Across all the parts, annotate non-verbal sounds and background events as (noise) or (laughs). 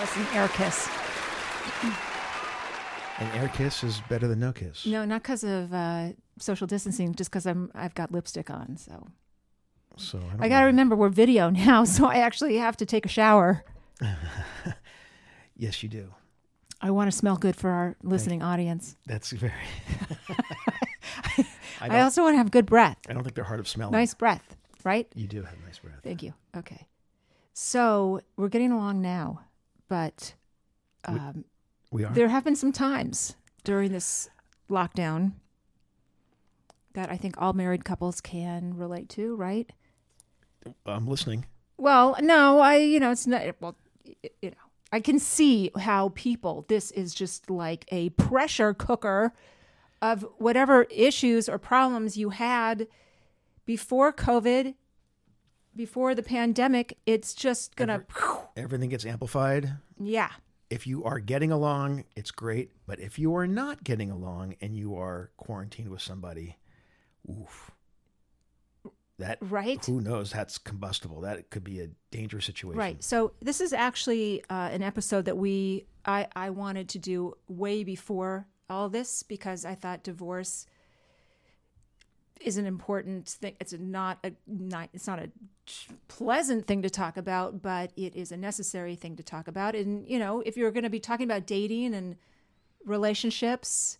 That's an air kiss. An air kiss is better than no kiss. No, not because of uh, social distancing, just because I'm I've got lipstick on. So So I, don't I got to remember we're video (laughs) now, so I actually have to take a shower. (laughs) Yes, you do. I want to smell good for our listening audience. That's very. (laughs) I, I also want to have good breath, I don't think they're hard of smelling. nice breath, right? You do have nice breath. Thank you. Okay, so we're getting along now, but um, We are. there have been some times during this lockdown that I think all married couples can relate to, right? I'm listening. Well, no, I, you know, it's not, well, you know, I can see how people, this is just like a pressure cooker of whatever issues or problems you had before COVID, before the pandemic. It's just gonna, Everything gets amplified. yeah, If you are getting along, it's great. But if you are not getting along and you are quarantined with somebody, oof. That right? who knows? That's combustible. That could be a dangerous situation. Right. So this is actually uh, an episode that we I I wanted to do way before all this because I thought divorce is an important thing. It's not a not it's not a pleasant thing to talk about, but it is a necessary thing to talk about. And you know, if you're going to be talking about dating and relationships,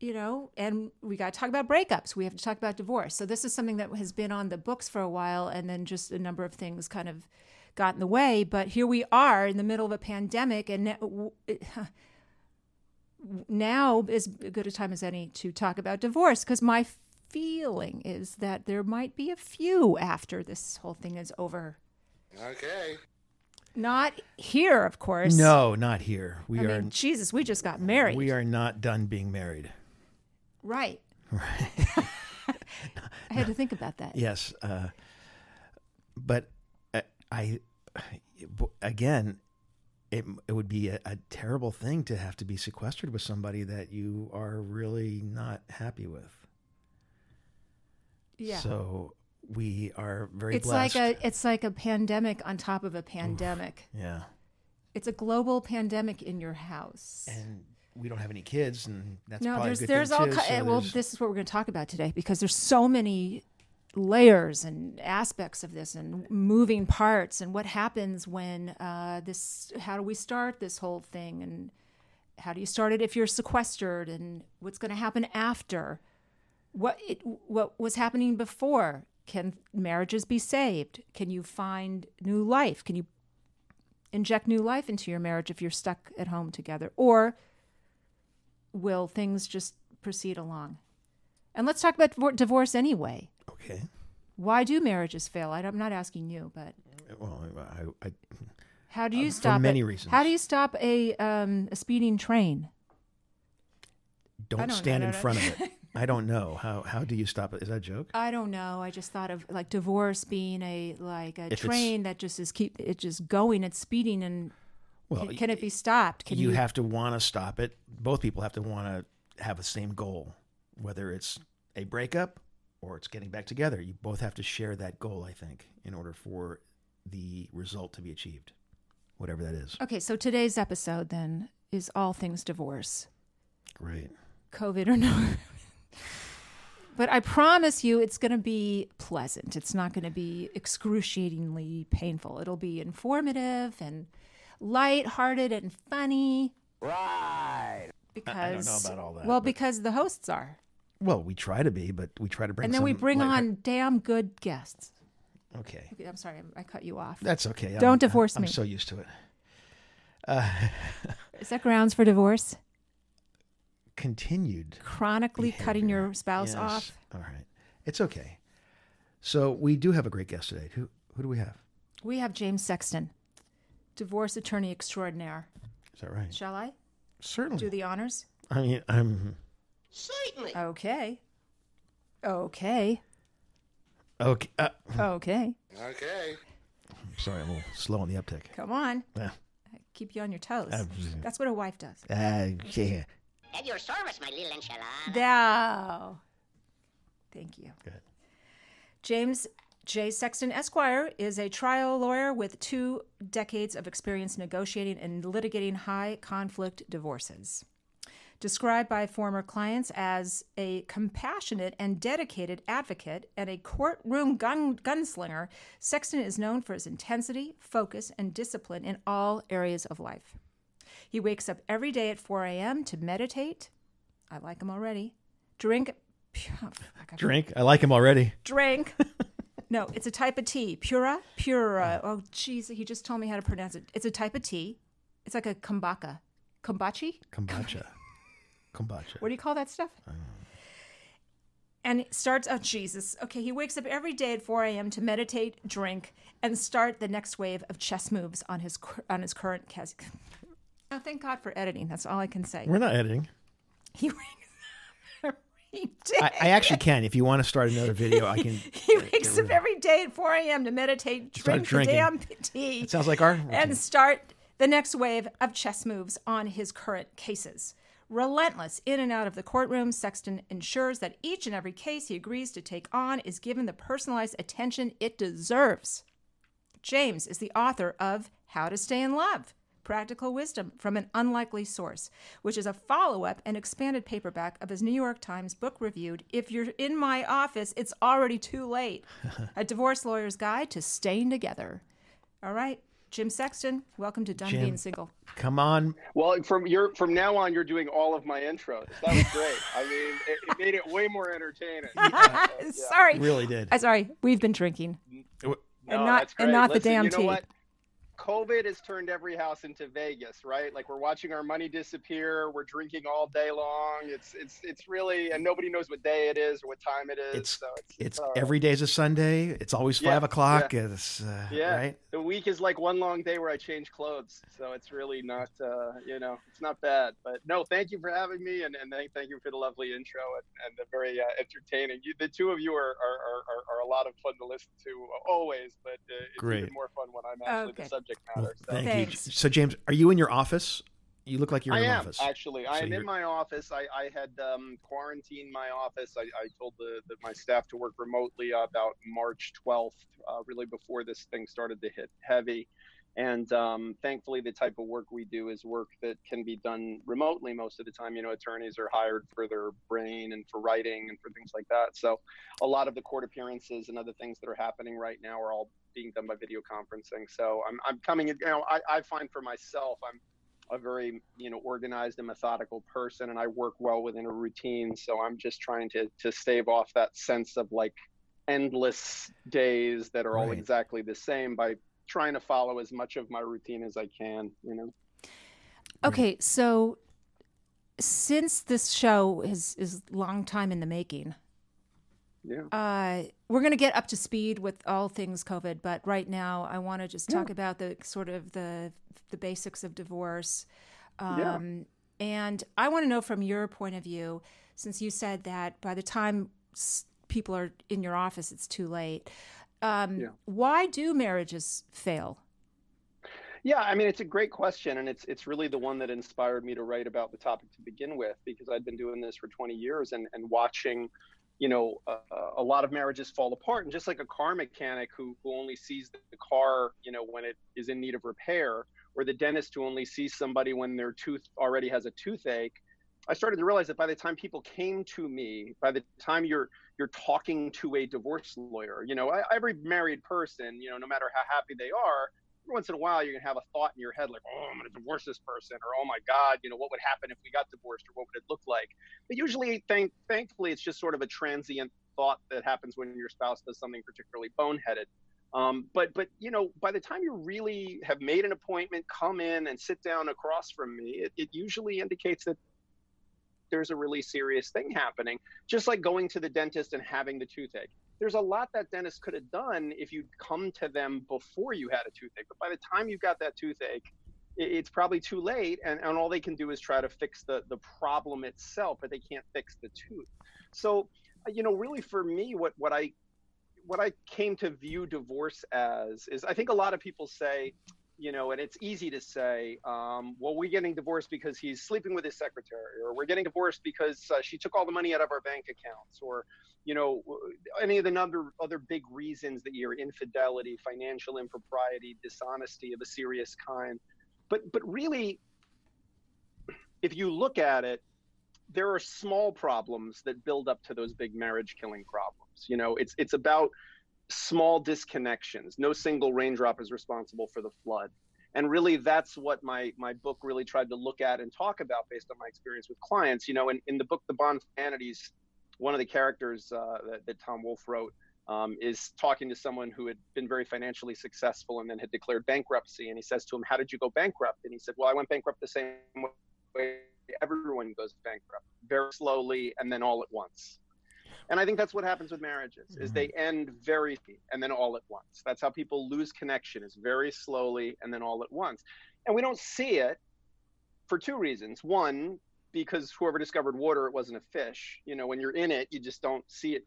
you know, and we got to talk about breakups. We have to talk about divorce. So this is something that has been on the books for a while, and then just a number of things kind of got in the way. But here we are in the middle of a pandemic, and now- it- (laughs) now is good a time as any to talk about divorce because my feeling is that there might be a few after this whole thing is over. Okay. Not here, of course. No, not here. We I are. mean, Jesus, we just got married. we are not done being married. right. Right. (laughs) I had to think about that. Yes, uh, but uh, I, again, it it would be a, a terrible thing to have to be sequestered with somebody that you are really not happy with. Yeah. So we are very it's blessed. like a it's like a pandemic on top of a pandemic. yeah, It's a global pandemic in your house. and we don't have any kids, and that's no, probably there's a good there's thing all too. so well there's- this is what we're going to talk about today because there's so many layers and aspects of this and moving parts and what happens when uh, this how do we start this whole thing and how do you start it if you're sequestered and what's going to happen after what it, what was happening before can marriages be saved can you find new life can you inject new life into your marriage if you're stuck at home together or will things just proceed along and let's talk about divorce anyway okay. why do marriages fail I i'm not asking you but Well, I, I, how do you for stop many it? reasons. how do you stop a um, a speeding train don't, don't- stand in don't- front of it. (laughs) I don't know how. How do you stop it? Is that a joke? I don't know. I just thought of like divorce being a like a If it's- train that just is keep it just going. It's speeding, and Well, can, can it be stopped? Can you, have to want to stop it. Both people have to want to have the same goal, whether it's a breakup or it's getting back together. You both have to share that goal, I think, in order for the result to be achieved, whatever that is. Okay, so today's episode then is all things divorce, Great. COVID or no. But I promise you, it's going to be pleasant. It's not going to be excruciatingly painful. It'll be informative and light-hearted and funny. Right. Because know about all that, Well, but- because the hosts are. Well, we try to be, but we try to bring. and then we bring lightheart- on damn good guests. Okay, Okay, I'm sorry, I cut you off. that's okay. Don't divorce me. I'm so used to it. Is that grounds for divorce? Continued Chronically cutting your spouse Yes. off? All right, it's okay. So we do have a great guest today. Who who do we have? We have James Sexton. divorce attorney extraordinaire. Is that right? Shall I Certainly. do the honors? I mean, I'm Certainly. Okay. Okay. okay. Uh, Okay. Okay. sorry, I'm a little slow on the uptick. Come on. Yeah. Keep you on your toes. Uh, That's what a wife does. Uh, yeah. At your service, my little enchilada. Thou. Thank you. Good. James J. Sexton Esquire is a trial lawyer with two decades of experience negotiating and litigating high conflict divorces. Described by former clients as a compassionate and dedicated advocate and a courtroom gun- gunslinger, Sexton is known for his intensity, focus, and discipline in all areas of life. He wakes up every day at 4 a.m. to meditate. I like him already. Drink. Oh, I Drink. I like him already. drink. (laughs) no, it's a type of tea. Pura, pura. Oh, jeez, he just told me how to pronounce it. It's a type of tea. It's like a kombucha. Kombachi? Kombucha. (laughs) Kombucha. What do you call that stuff? And it starts, oh, Jesus. Okay, he wakes up every day at 4 a.m. to meditate, drink, and start the next wave of chess moves on his on his current Oh, thank God for editing. That's all I can say. We're not editing. (laughs) He wakes up every day. I, I actually can. If you want to start another video, I can. (laughs) He wakes up every day at 4 a.m. to meditate, drink the drinking. damn tea, It sounds like our. and start the next wave of chess moves on his current cases. Relentless in and out of the courtroom, Sexton ensures that each and every case he agrees to take on is given the personalized attention it deserves. James is the author of How to Stay in Love Practical Wisdom from an Unlikely Source, which is a follow up and expanded paperback of his New York Times book reviewed If You're in My Office, It's Already Too Late (laughs) A Divorce Lawyer's Guide to Staying Together. All right, Jim Sexton, welcome to Done Jim. Being Single. Come on. Well, from your from now on, you're doing all of my intros. That was great. (laughs) I mean, it, it made it way more entertaining. (laughs) Sorry. Really did. Uh, sorry, we've been drinking. No, And not- that's and great. not the damn you know tea. What? COVID has turned every house into Vegas, right? Like we're watching our money disappear. We're drinking all day long. It's it's it's really, and nobody knows what day it is or what time it is. It's so it's, It's all right. every day's a Sunday. It's always Yeah, five o'clock. It's uh, Yeah. right. the week is like one long day where I change clothes. So it's really not, uh, you know, it's not bad. But no, thank you for having me, and, and thank, thank you for the lovely intro and, and the very uh, entertaining. You, the two of you are, are, are, are, are a lot of fun to listen to always, but uh, it's Great. even more fun when I'm actually Okay. the subject Well, matter. so. thank Thanks. you. So, James, are you in your office? You look like you're I in an am office. actually. I So am you're- in my office. I, I had um, quarantined my office. I, I told the, the, my staff to work remotely about March 12th, uh, really before this thing started to hit heavy. And um, thankfully, the type of work we do is work that can be done remotely most of the time. You know, attorneys are hired for their brain and for writing and for things like that. So, a lot of the court appearances and other things that are happening right now are all being done by video conferencing. So, I'm, I'm coming. You know, I, I find for myself, I'm a very you know organized and methodical person and i work well within a routine so i'm just trying to to stave off that sense of like endless days that are all exactly the same by trying to follow as much of my routine as i can you know Okay, so since this show is is long time in the making, yeah uh, we're going to get up to speed with all things COVID. But right now, I want to just talk about the sort of the the basics of divorce. Um, Yeah. And I want to know from your point of view, since you said that by the time people are in your office, it's too late. Um, Yeah. Why do marriages fail? Yeah, I mean it's a great question, and it's it's really the one that inspired me to write about the topic to begin with, because I'd been doing this for 20 years and and watching, you know, uh, a lot of marriages fall apart, and just like a car mechanic who who only sees the car, you know, when it is in need of repair, or the dentist who only sees somebody when their tooth already has a toothache. I started to realize that by the time people came to me, by the time you're you're talking to a divorce lawyer, you know, every married person, you know, no matter how happy they are, every once in a while you're gonna have a thought in your head like, oh, I'm gonna divorce this person, or oh my God, you know, what would happen if we got divorced, or what would it look like? But usually, thank thankfully, it's just sort of a transient thought that happens when your spouse does something particularly boneheaded. Um, but but you know, by the time you really have made an appointment, come in and sit down across from me, it, it usually indicates that there's a really serious thing happening. Just like going to the dentist and having the toothache there's a lot that dentists could have done if you'd come to them before you had a toothache. But by the time you've got that toothache, it's probably too late and, and all they can do is try to fix the, the problem itself but they can't fix the tooth so uh, you know really for me what, what i what i came to view divorce as is i think a lot of people say you know and it's easy to say um, well we're getting divorced because he's sleeping with his secretary or we're getting divorced because uh, she took all the money out of our bank accounts or you know any of the other other big reasons that you're infidelity financial impropriety dishonesty of a serious kind but but really, if you look at it, there are small problems that build up to those big marriage killing problems. You know, it's it's about small disconnections. No single raindrop is responsible for the flood. And really that's what my my book really tried to look at and talk about based on my experience with clients. You know, in, in the book The Bond Vanities, one of the characters uh, that, that Tom Wolfe wrote um, is talking to someone who had been very financially successful and then had declared bankruptcy. And he says to him, How did you go bankrupt? And he said, Well, I went bankrupt the same way everyone goes bankrupt, very slowly and then all at once. And I think that's what happens with marriages is they mm-hmm. end very and then all at once. That's how people lose connection is very slowly and then all at once. And we don't see it for two reasons. One, because whoever discovered water, it wasn't a fish. You know, when you're in it, you just don't see it.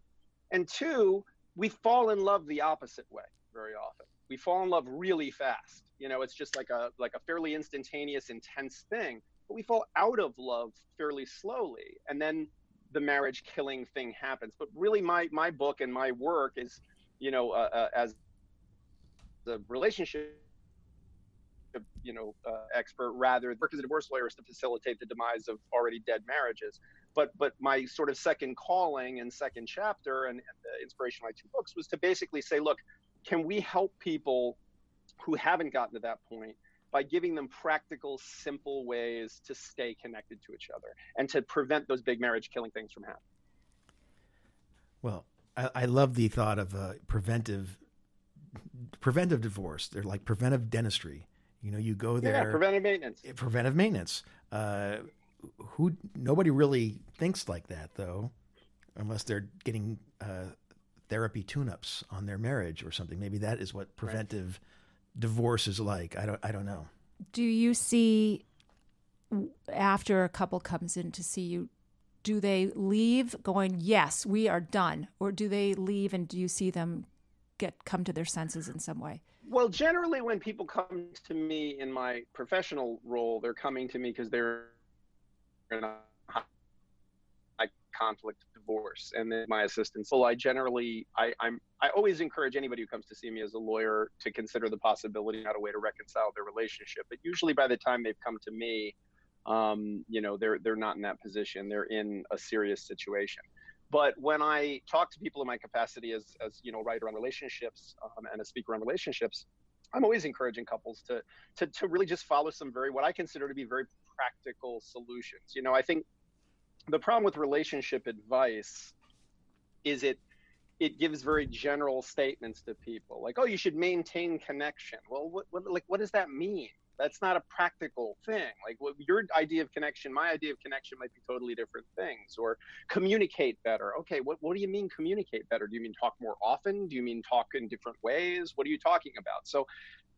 And two, we fall in love the opposite way very often. We fall in love really fast. You know, it's just like a like a fairly instantaneous, intense thing. But we fall out of love fairly slowly, and then the marriage killing thing happens. But really, my my book and my work is, you know, uh, uh, as the relationship you know uh, expert rather work as a divorce lawyer is to facilitate the demise of already dead marriages but but my sort of second calling and second chapter and, and the inspiration of my two books was to basically say look can we help people who haven't gotten to that point by giving them practical simple ways to stay connected to each other and to prevent those big marriage killing things from happening. Well I, I love the thought of uh, preventive preventive divorce. They're like preventive dentistry. You know you go there. yeah, preventive maintenance. Preventive maintenance. Uh, who nobody really thinks like that though, unless they're getting uh, therapy tune-ups on their marriage or something. Maybe that is what preventive right. Divorce is like. I don't. I don't know. Do you see after a couple comes in to see you? Do they leave going, yes, we are done, or do they leave and do you see them get come to their senses in some way? Well, generally, when people come to me in my professional role, they're coming to me because they're in a high conflict divorce and then my assistance so i generally I, i'm i always encourage anybody who comes to see me as a lawyer to consider the possibility not a way to reconcile their relationship. But usually by the time they've come to me um, you know they're they're not in that position. They're in a serious situation. But when i talk to people in my capacity as as you know writer on relationships um, and a speaker on relationships I'm always encouraging couples to, to to really just follow some very what I consider to be very practical solutions. You know, I think the problem with relationship advice is it it gives very general statements to people like oh you should maintain connection. Well what, what like what does that mean? That's not a practical thing. Like what, your idea of connection my idea of connection might be totally different things or communicate better. Okay what, what do you mean communicate better? Do you mean talk more often? Do you mean talk in different ways? What are you talking about? So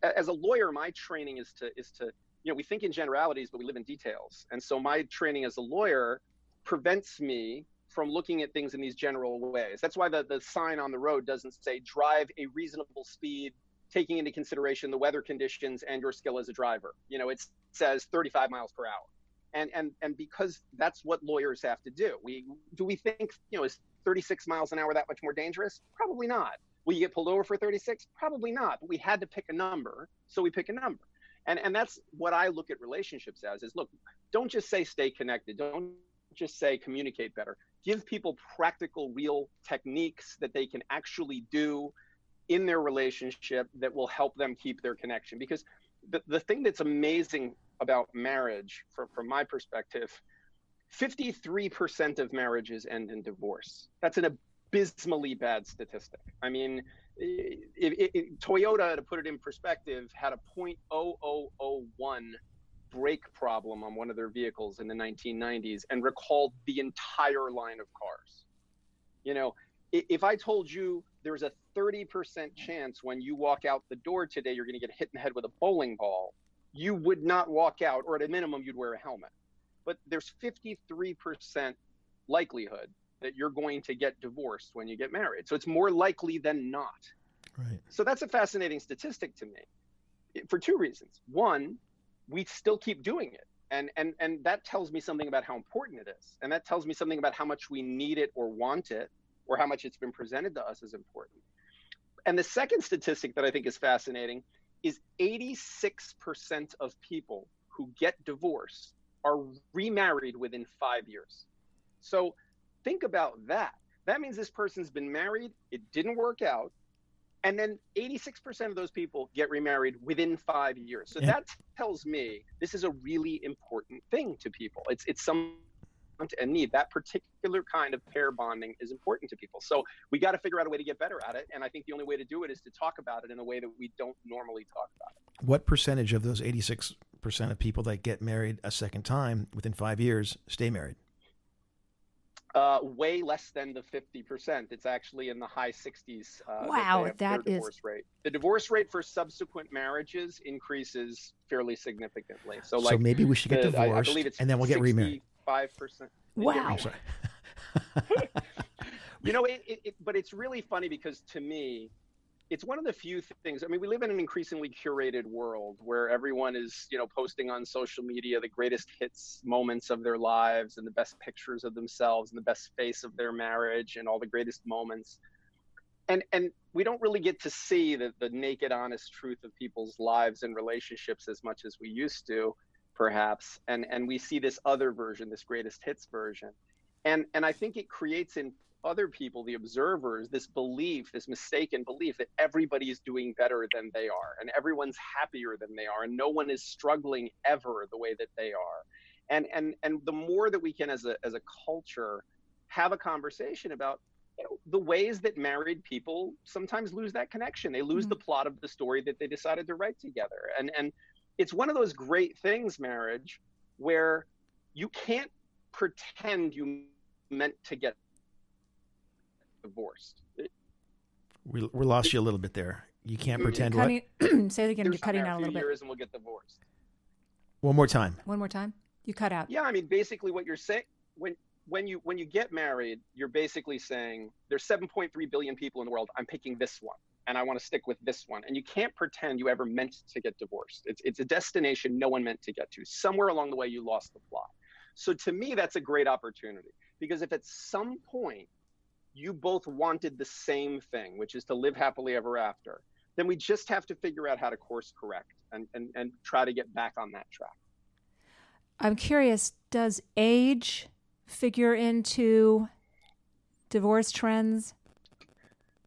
as a lawyer my training is to is to you know, we think in generalities, but we live in details. And so my training as a lawyer prevents me from looking at things in these general ways. That's why the, the sign on the road doesn't say drive a reasonable speed, taking into consideration the weather conditions and your skill as a driver. You know, it says 35 miles per hour. And, and, and because that's what lawyers have to do. We do we think, you know, is 36 miles an hour that much more dangerous? Probably not. Will you get pulled over for 36? Probably not. But we had to pick a number, so we pick a number and and that's what i look at relationships as is look don't just say stay connected don't just say communicate better. Give people practical real techniques that they can actually do in their relationship that will help them keep their connection. Because the, the thing that's amazing about marriage from, from my perspective 53% of marriages end in divorce. That's an abysmally bad statistic. I mean it, it, it, Toyota, to put it in perspective, had a 0.0001 brake problem on one of their vehicles in the 1990s and recalled the entire line of cars. You know, If I told you there's a 30% chance when you walk out the door today, you're going to get hit in the head with a bowling ball, you would not walk out, or at a minimum, you'd wear a helmet. But there's 53% likelihood that you're going to get divorced when you get married. So it's more likely than not. Right. So that's a fascinating statistic to me for two reasons. One, we still keep doing it. And, and, and that tells me something about how important it is. And that tells me something about how much we need it or want it or how much it's been presented to us as important. And the second statistic that I think is fascinating is 86% of people who get divorced are remarried within five years. So think about that. That means this person's been married, it didn't work out, and then 86% of those people get remarried within five years. So Yeah. that tells me this is a really important thing to people. It's it's some and need that particular kind of pair bonding is important to people. So we got to figure out a way to get better at it, and I think the only way to do it is to talk about it in a way that we don't normally talk about it. What percentage of those 86% of people that get married a second time within five years stay married? Uh, way less than the 50%. It's actually in the high 60s. Uh, Wow, they have that their is- divorce rate. The divorce rate for subsequent marriages increases fairly significantly. So, like, so maybe we should get the- divorced I, believe it's and then we'll get remarried. Five percent. Wow. I'm sorry. (laughs) (laughs) You know, it, it, it, but it's really funny because to me, it's one of the few things. I mean, we live in an increasingly curated world where everyone is, you know, posting on social media the greatest hits moments of their lives and the best pictures of themselves and the best face of their marriage and all the greatest moments. And and we don't really get to see the, the naked, honest truth of people's lives and relationships as much as we used to, perhaps. And and we see this other version, this greatest hits version. And and I think it creates in other people, the observers, this belief, this mistaken belief that everybody is doing better than they are and everyone's happier than they are and no one is struggling ever the way that they are. And and and the more that we can as a as a culture have a conversation about you know, the ways that married people sometimes lose that connection. They lose Mhm. the plot of the story that they decided to write together. And and it's one of those great things, marriage, where you can't pretend you meant to get divorced. We, we lost you a little bit there. You can't Mm, pretend what? Cutting, (clears throat) say it again. You're cutting out a little bit. years and we'll get divorced. One more time. One more time. You cut out. Yeah, I mean, basically, what you're saying when when you when you get married, you're basically saying there's 7.3 billion people in the world. I'm picking this one, and I want to stick with this one. And you can't pretend you ever meant to get divorced. It's it's a destination no one meant to get to. Somewhere along the way, you lost the plot. So to me, that's a great opportunity because if at some point you both wanted the same thing, which is to live happily ever after, then we just have to figure out how to course correct and, and, and try to get back on that track. I'm curious. Does age figure into divorce trends?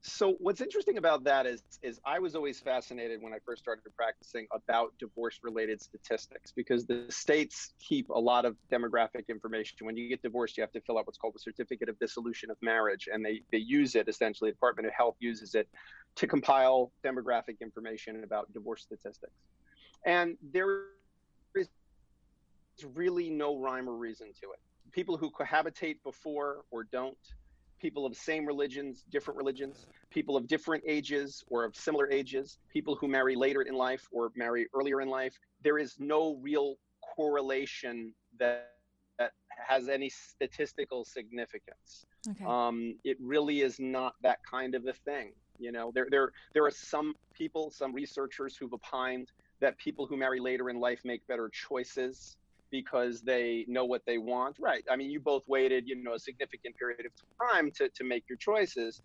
So what's interesting about that is is I was always fascinated when I first started practicing about divorce related statistics because the states keep a lot of demographic information. When you get divorced, you have to fill out what's called the certificate of dissolution of marriage and they, they use it essentially the Department of Health uses it to compile demographic information about divorce statistics. And there is really no rhyme or reason to it. People who cohabitate before or don't people of same religions, different religions, people of different ages or of similar ages, people who marry later in life or marry earlier in life. There is no real correlation that that has any statistical significance. Okay. Um, it really is not that kind of a thing. You know, there there there are some people, some researchers who've opined that people who marry later in life make better choices because they know what they want. Right. I mean, you both waited, you know, a significant period of time to, to make your choices.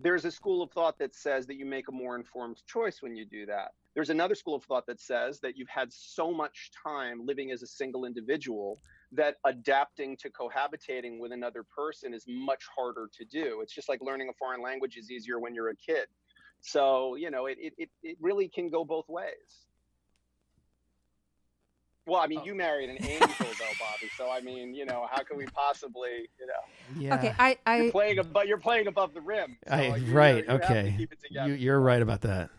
There's a school of thought that says that you make a more informed choice when you do that. There's another school of thought that says that you've had so much time living as a single individual that adapting to cohabitating with another person is much harder to do. It's just like learning a foreign language is easier when you're a kid. So, you know, it, it, it really can go both ways. Well, I mean, you married an angel, though, Bobby. So, I mean, you know, how can we possibly, you know, Yeah. Okay. I, you're I playing above, you're playing above the rim. So I, you- right. you have okay. keep it together. You, you're right about that.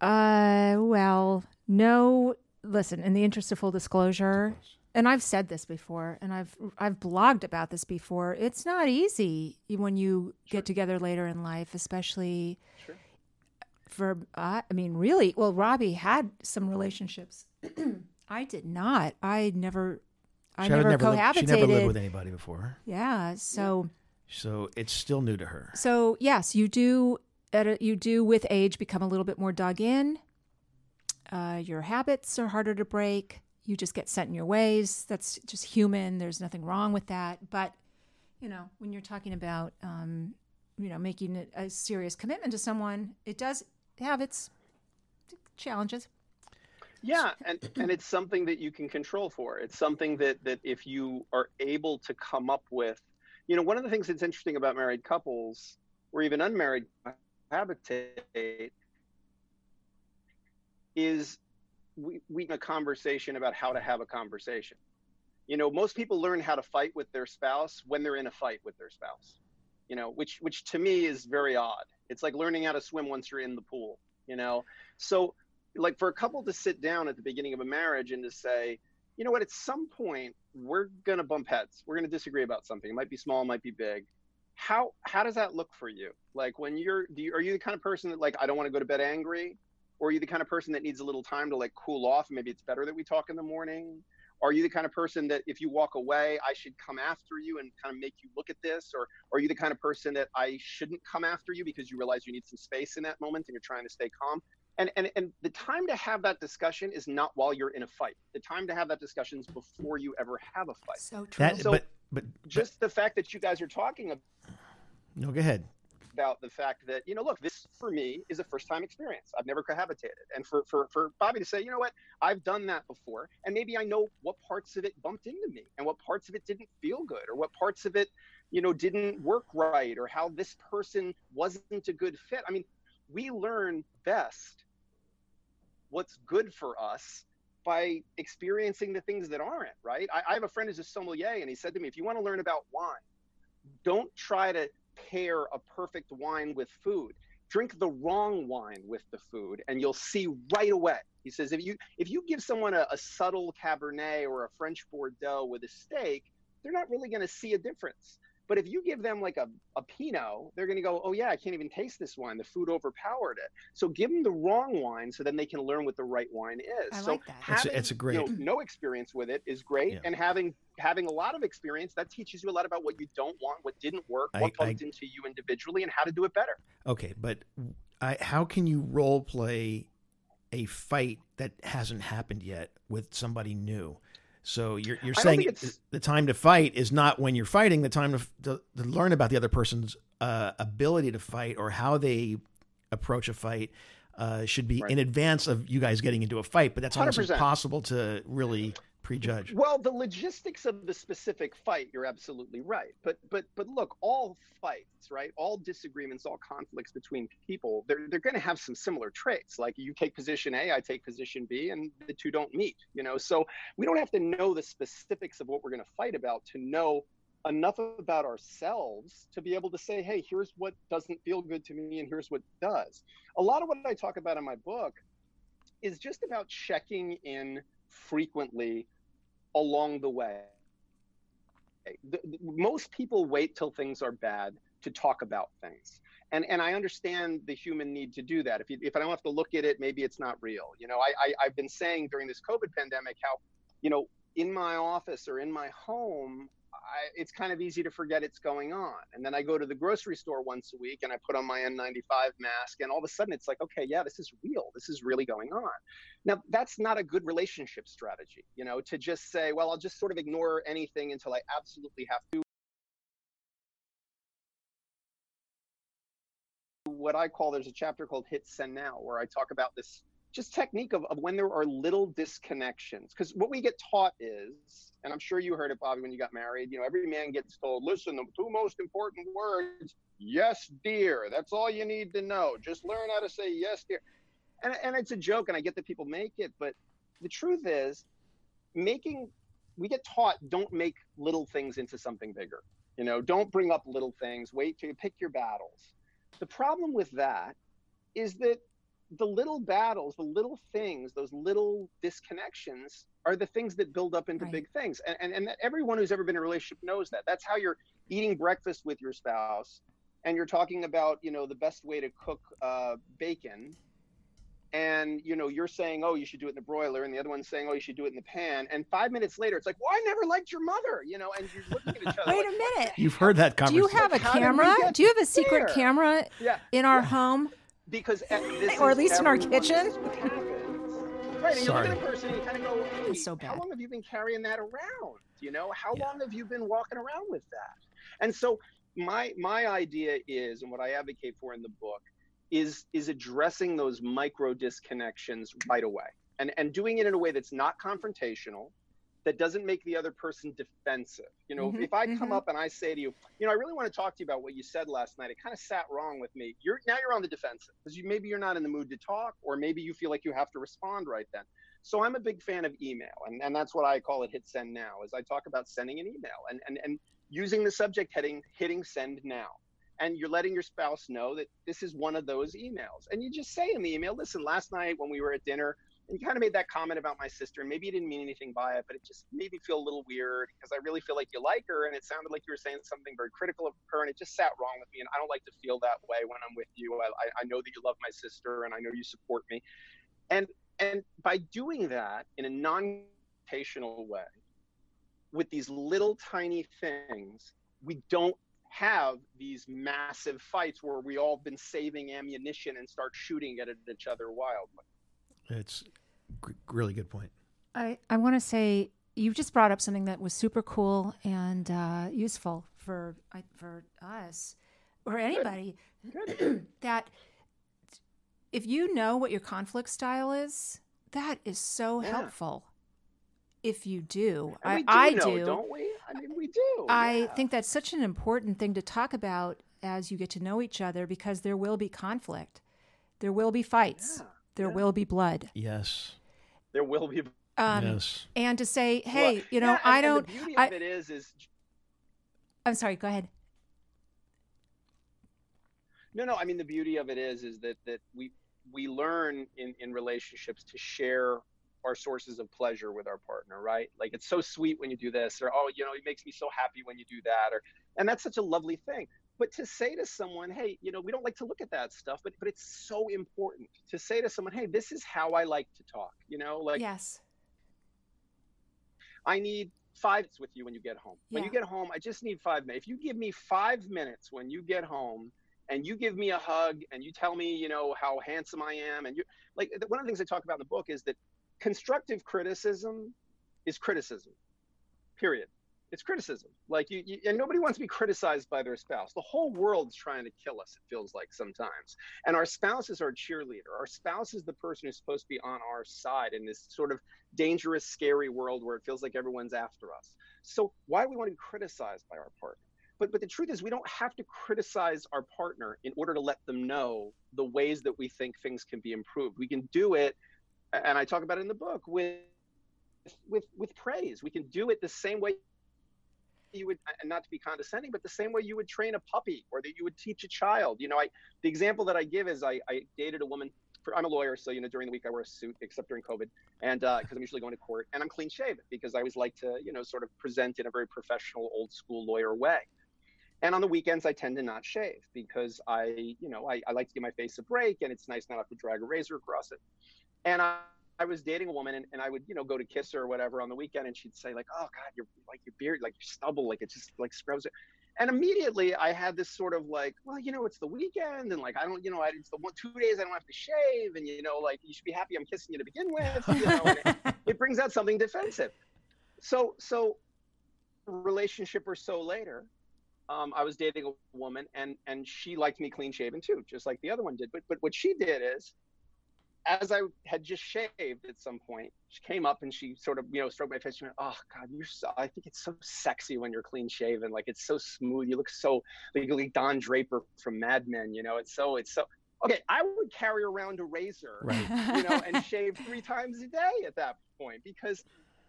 Uh, well, no. listen, in the interest of full disclosure, and I've said this before, and I've I've blogged about this before. It's not easy when you get together later in life, especially Sure. for. Uh, I mean, really. Well, Robbie had some relationships. (clears throat) I did not. I never. I She had never, lived- cohabitated. She never lived with anybody before, yeah. So. so it's still new to her. So yes, you do. At a, you do with age become a little bit more dug in. Uh, your habits are harder to break. You just get set in your ways. That's just human. There's nothing wrong with that. But you know, when you're talking about um, you know making a serious commitment to someone, it does have its challenges. Yeah, and and it's something that you can control for. It's something that that if you are able to come up with, you know, one of the things that's interesting about married couples or even unmarried habitate is we we a conversation about how to have a conversation. You know, most people learn how to fight with their spouse when they're in a fight with their spouse. You know, which which to me is very odd. It's like learning how to swim once you're in the pool, you know. So like for a couple to sit down at the beginning of a marriage and to say, you know what, at some point we're gonna bump heads. We're gonna disagree about something. It might be small, it might be big. How how does that look for you? Like when you're do you, are you the kind of person that like I don't want to go to bed angry? Or are you the kind of person that needs a little time to like cool off? Maybe it's better that we talk in the morning. Are you the kind of person that if you walk away, I should come after you and kind of make you look at this? Or, or are you the kind of person that I shouldn't come after you because you realize you need some space in that moment and you're trying to stay calm? And, and and the time to have that discussion is not while you're in a fight. The time to have that discussion is before you ever have a fight. So true. That, So- but but Just the fact that you guys are talking about no, go ahead. about the fact that you know, look, this for me is a first time experience. I've never cohabitated, and for for for Bobby to say, you know what, I've done that before, and maybe I know what parts of it bumped into me, and what parts of it didn't feel good, or what parts of it, you know, didn't work right, or how this person wasn't a good fit. I mean, we learn best what's good for us by experiencing the things that aren't right. I, I have a friend who's a sommelier, and he said to me, if you want to learn about wine, don't try to pair a perfect wine with food. Drink the wrong wine with the food, and you'll see right away. He says, if you if you give someone a, a subtle Cabernet or a French Bordeaux with a steak, they're not really going to see a difference. But if you give them like a, a Pinot, they're going to go, oh, yeah, I can't even taste this wine. The food overpowered it. So give them the wrong wine so then they can learn what the right wine is. I so like that. It's a- having, it's a great- you know, no experience with it is great. Yeah. And having having a lot of experience, that teaches you a lot about what you don't want, what didn't work, I- what I- bumped into you individually, and how to do it better. Okay, but I, how can you role play a fight that hasn't happened yet with somebody new? So you're you're saying the time to fight is not when you're fighting. The time to, to, to learn about the other person's uh, ability to fight or how they approach a fight uh, should be Right. in advance of you guys getting into a fight. But that's almost 100%. impossible to really prejudge. Well, the logistics of the specific fight, you're absolutely right. But but but look, all fights, right? All disagreements, all conflicts between people, they're they're going to have some similar traits. Like you take position A, I take position B, and the two don't meet. You know, so we don't have to know the specifics of what we're going to fight about to know enough about ourselves to be able to say, hey, here's what doesn't feel good to me, and here's what does. A lot of what I talk about in my book is just about checking in frequently along the way. The, the- most people wait till things are bad to talk about things. And, and I understand the human need to do that. If, you, if I don't have to look at it, maybe it's not real. You know, I, I, I've been saying during this COVID pandemic how, you know, in my office or in my home, I, it's kind of easy to forget it's going on. And then I go to the grocery store once a week and I put on my N95 mask, and all of a sudden it's like, okay, yeah, this is real. This is really going on. Now, that's not a good relationship strategy, you know, to just say, well, I'll just sort of ignore anything until I absolutely have to. What I call there's a chapter called Hit Send Now, where I talk about this just technique of, of when there are little disconnections. Because what we get taught is, and I'm sure you heard it, Bobby, when you got married, you know, every man gets told, listen, the two most important words, yes, dear. That's all you need to know. Just learn how to say yes, dear. And, and it's a joke, and I get that people make it, but the truth is, making, we get taught don't make little things into something bigger. You know, don't bring up little things. Wait till you pick your battles. The problem with that is that the little battles, the little things, those little disconnections are the things that build up into Right. big things. And, and, and everyone who's ever been in a relationship knows that. That's how you're eating breakfast with your spouse and you're talking about, you know, the best way to cook uh, bacon. And, you know, you're saying, oh, you should do it in the broiler. And the other one's saying, oh, you should do it in the pan. And five minutes later, it's like, well, I never liked your mother, you know, and you're looking at each other. (laughs) Wait like, a minute. You've heard that conversation. Do you conversation. have a How did we camera? Do you have a secret there? camera Yeah. in our yeah. home? Because at- this Or at least in our kitchen? this is what happens. Right, and you look Sorry. at a person and you kind of go, hey, so how long have you been carrying that around? You know, how Yeah. long have you been walking around with that? And so my my idea is, and what I advocate for in the book, is is addressing those micro disconnections right away, and and doing it in a way that's not confrontational, that doesn't make the other person defensive. You know, Mhm, if I come mhm. up and I say to you, you know, I really want to talk to you about what you said last night. It kind of sat wrong with me. You're now you're on the defensive because you maybe you're not in the mood to talk, or maybe you feel like you have to respond right then. So I'm a big fan of email, and, and that's what I call it. Hit send now, is I talk about sending an email and and and using the subject heading, hitting send now. And you're letting your spouse know that this is one of those emails. And you just say in the email, listen, last night when we were at dinner, and you kind of made that comment about my sister, maybe you didn't mean anything by it, but it just made me feel a little weird because I really feel like you like her, and it sounded like you were saying something very critical of her, and it just sat wrong with me. And I don't like to feel that way when I'm with you. I, I, I know that you love my sister, and I know you support me. And and by doing that in a non-confrontational way, with these little tiny things, we don't have these massive fights where we all been saving ammunition and start shooting at each other wildly. It's g- really good point. I, I want to say you just brought up something that was super cool and uh, useful for for us or anybody (clears throat) that if you know what your conflict style is, that is so Yeah. helpful. If you do, And I, we do I know, do. don't we? I mean, we do. I yeah. think that's such an important thing to talk about as you get to know each other because there will be conflict. There will be fights. Yeah, there yeah. will be blood. Yes. there will be. Um, yes. And to say, hey, Look, you know, yeah, I and- and don't. the beauty I, of it is, is I'm sorry. Go ahead. No, no. I mean, the beauty of it is, is that that we we learn in in relationships to share our sources of pleasure with our partner, right? Like it's so sweet when you do this, or oh, you know, it makes me so happy when you do that, or and that's such a lovely thing. But to say to someone, hey, you know, we don't like to look at that stuff, but but it's so important to say to someone, hey, this is how I like to talk. You know, like yes. I need five minutes with you when you get home. When you get home, I just need five minutes. If you give me five minutes when you get home and you give me a hug and you tell me, you know, how handsome I am, and you like one of the things I talk about in the book is that constructive criticism is criticism, period. It's criticism. Like you, you, and nobody wants to be criticized by their spouse. The whole world's trying to kill us. It feels like sometimes, and our spouse is our cheerleader. Our spouse is the person who's supposed to be on our side in this sort of dangerous, scary world where it feels like everyone's after us. So why do we want to be criticized by our partner? But but the truth is we don't have to criticize our partner in order to let them know the ways that we think things can be improved. We can do it, and I talk about it in the book with with with praise. We can do it the same way you would and not to be condescending but the same way you would train a puppy or that you would teach a child. You know i the example that i give is i, I dated a woman for, i'm a lawyer so you know during the week i wear a suit except during covid and uh, because i'm usually going to court and i'm clean shaven because i always like to you know sort of present in a very professional old school lawyer way. And on the weekends i tend to not shave because i you know i, I like to give my face a break and it's nice not have to drag a razor across it. And i I was dating a woman and, and I would, you know, go to kiss her or whatever on the weekend and she'd say like, oh God, you're like your beard, like your stubble, like it just like scrubs it. And immediately I had this sort of like, well, you know, it's the weekend and like, I don't, you know, I, it's the one, two days I don't have to shave and, you know, like you should be happy I'm kissing you to begin with, you know, it, (laughs) it brings out something defensive. So, so relationship or so later, um, I was dating a woman and, and she liked me clean shaven too, just like the other one did. But, but what she did is as I had just shaved at some point, she came up and she sort of, you know, stroked my face. She went, "Oh God, you're so. I think it's so sexy when you're clean shaven. Like it's so smooth. You look so like, like Don Draper from Mad Men. You know, it's so. It's so. Okay, I would carry around a razor, Right. you know, and (laughs) shave three times a day at that point because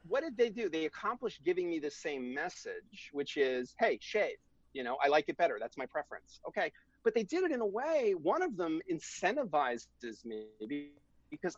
what did they do? They accomplished giving me the same message, which is, hey, shave. You know, I like it better. That's my preference. Okay. But they did it in a way. One of them incentivizes me because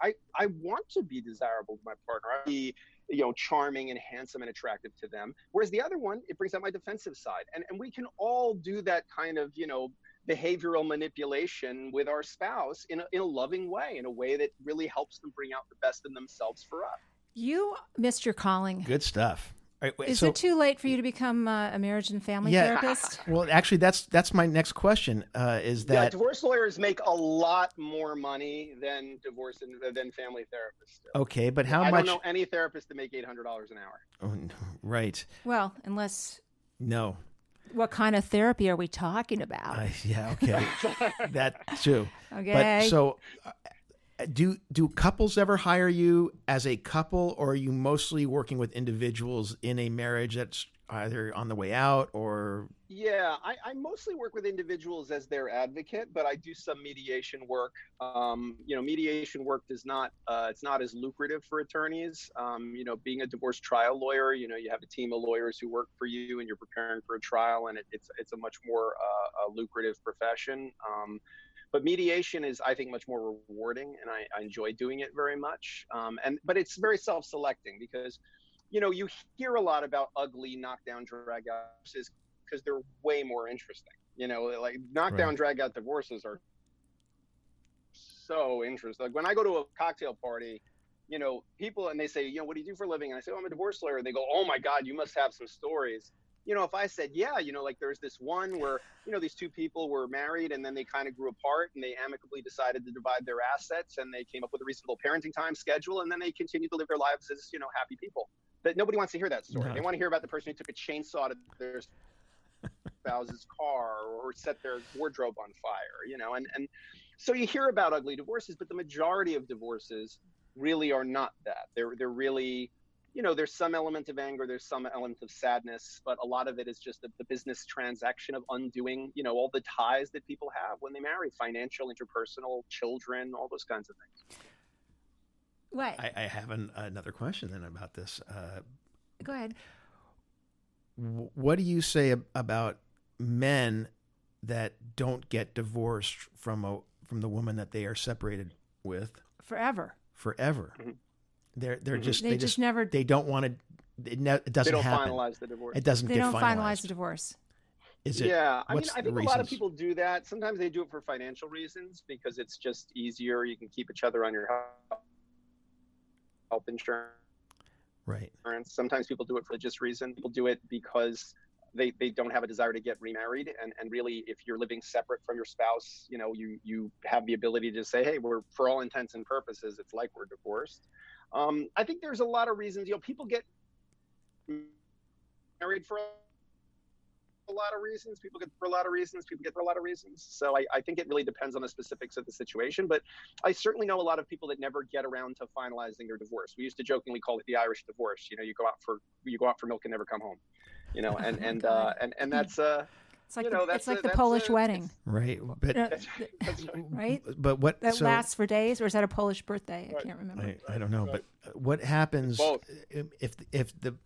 I I want to be desirable to my partner. I be you know charming and handsome and attractive to them. Whereas the other one, it brings out my defensive side, and and we can all do that kind of you know behavioral manipulation with our spouse in a, in a loving way, in a way that really helps them bring out the best in themselves for us. You missed your calling. Good stuff. Right, wait, Is so, it too late for you to become uh, a marriage and family yeah, therapist? Well, actually, that's that's my next question. Uh, is that yeah, divorce lawyers make a lot more money than divorce and than family therapists. Do. Okay, but how I much? I don't know any therapist that make eight hundred dollars an hour. Oh, right. Well, unless no. What kind of therapy are we talking about? Uh, yeah. Okay. (laughs) That's true. Okay. But so. Do do couples ever hire you as a couple or are you mostly working with individuals in a marriage that's either on the way out or? Yeah i, I mostly work with individuals as their advocate but i do some mediation work. Um, you know mediation work does not uh, it's not as lucrative for attorneys. Um, you know being a divorce trial lawyer you know you have a team of lawyers who work for you and you're preparing for a trial and it, it's it's a much more uh, lucrative profession. Um, but mediation is i think much more rewarding and i, I enjoy doing it very much. Um, and but it's very self-selecting because you know you hear a lot about ugly knockdown drag out divorces because they're way more interesting you know like knockdown right. drag out divorces are so interesting like when i go to a cocktail party you know people and they say you know what do you do for a living? And i say oh i'm a divorce lawyer. And they go oh my god you must have some stories you know, if I said, yeah, you know, like there's this one where, you know, these two people were married and then they kind of grew apart and they amicably decided to divide their assets and they came up with a reasonable parenting time schedule and then they continued to live their lives as, you know, happy people. But nobody wants to hear that story. No. They want to hear about the person who took a chainsaw to their spouse's car or set their wardrobe on fire, you know, and, and so you hear about ugly divorces, but the majority of divorces really are not that. They're, they're really, you know, there's some element of anger, there's some element of sadness, but a lot of it is just the, the, business transaction of undoing, you know, all the ties that people have when they marry, financial, interpersonal, children, all those kinds of things. What? I, I have an, another question then about this. Uh, Go ahead. What do you say about men that don't get divorced from a from the woman that they are separated with forever? Forever. Mm-hmm. They're they're mm-hmm. just they, they just, just, never they don't want to. It, ne- it doesn't they don't happen. finalize the divorce. It doesn't they get don't finalized. finalize the divorce. Is it? Yeah, I mean, I think a lot of people do that. Sometimes they do it for financial reasons because it's just easier. You can keep each other on your health insurance. Right. Sometimes people do it for just reason. People do it because they, they don't have a desire to get remarried and, and really if you're living separate from your spouse you know you you have the ability to say hey we're for all intents and purposes it's like we're divorced um, I think there's a lot of reasons. You know, people get married for a lot of reasons. People get for a lot of reasons. People get for a lot of reasons. So I, I, think it really depends on the specifics of the situation. But I certainly know a lot of people that never get around to finalizing their divorce. We used to jokingly call it the Irish divorce. You know, you go out for you go out for milk and never come home. You know, (laughs) and and uh, and and that's uh it's like you know, the, it's like a, the Polish a, wedding, right? But (laughs) right. But what that so, lasts for days, or is that a Polish birthday? I can't remember. I, I don't know, right. but uh, what happens uh, um, if if the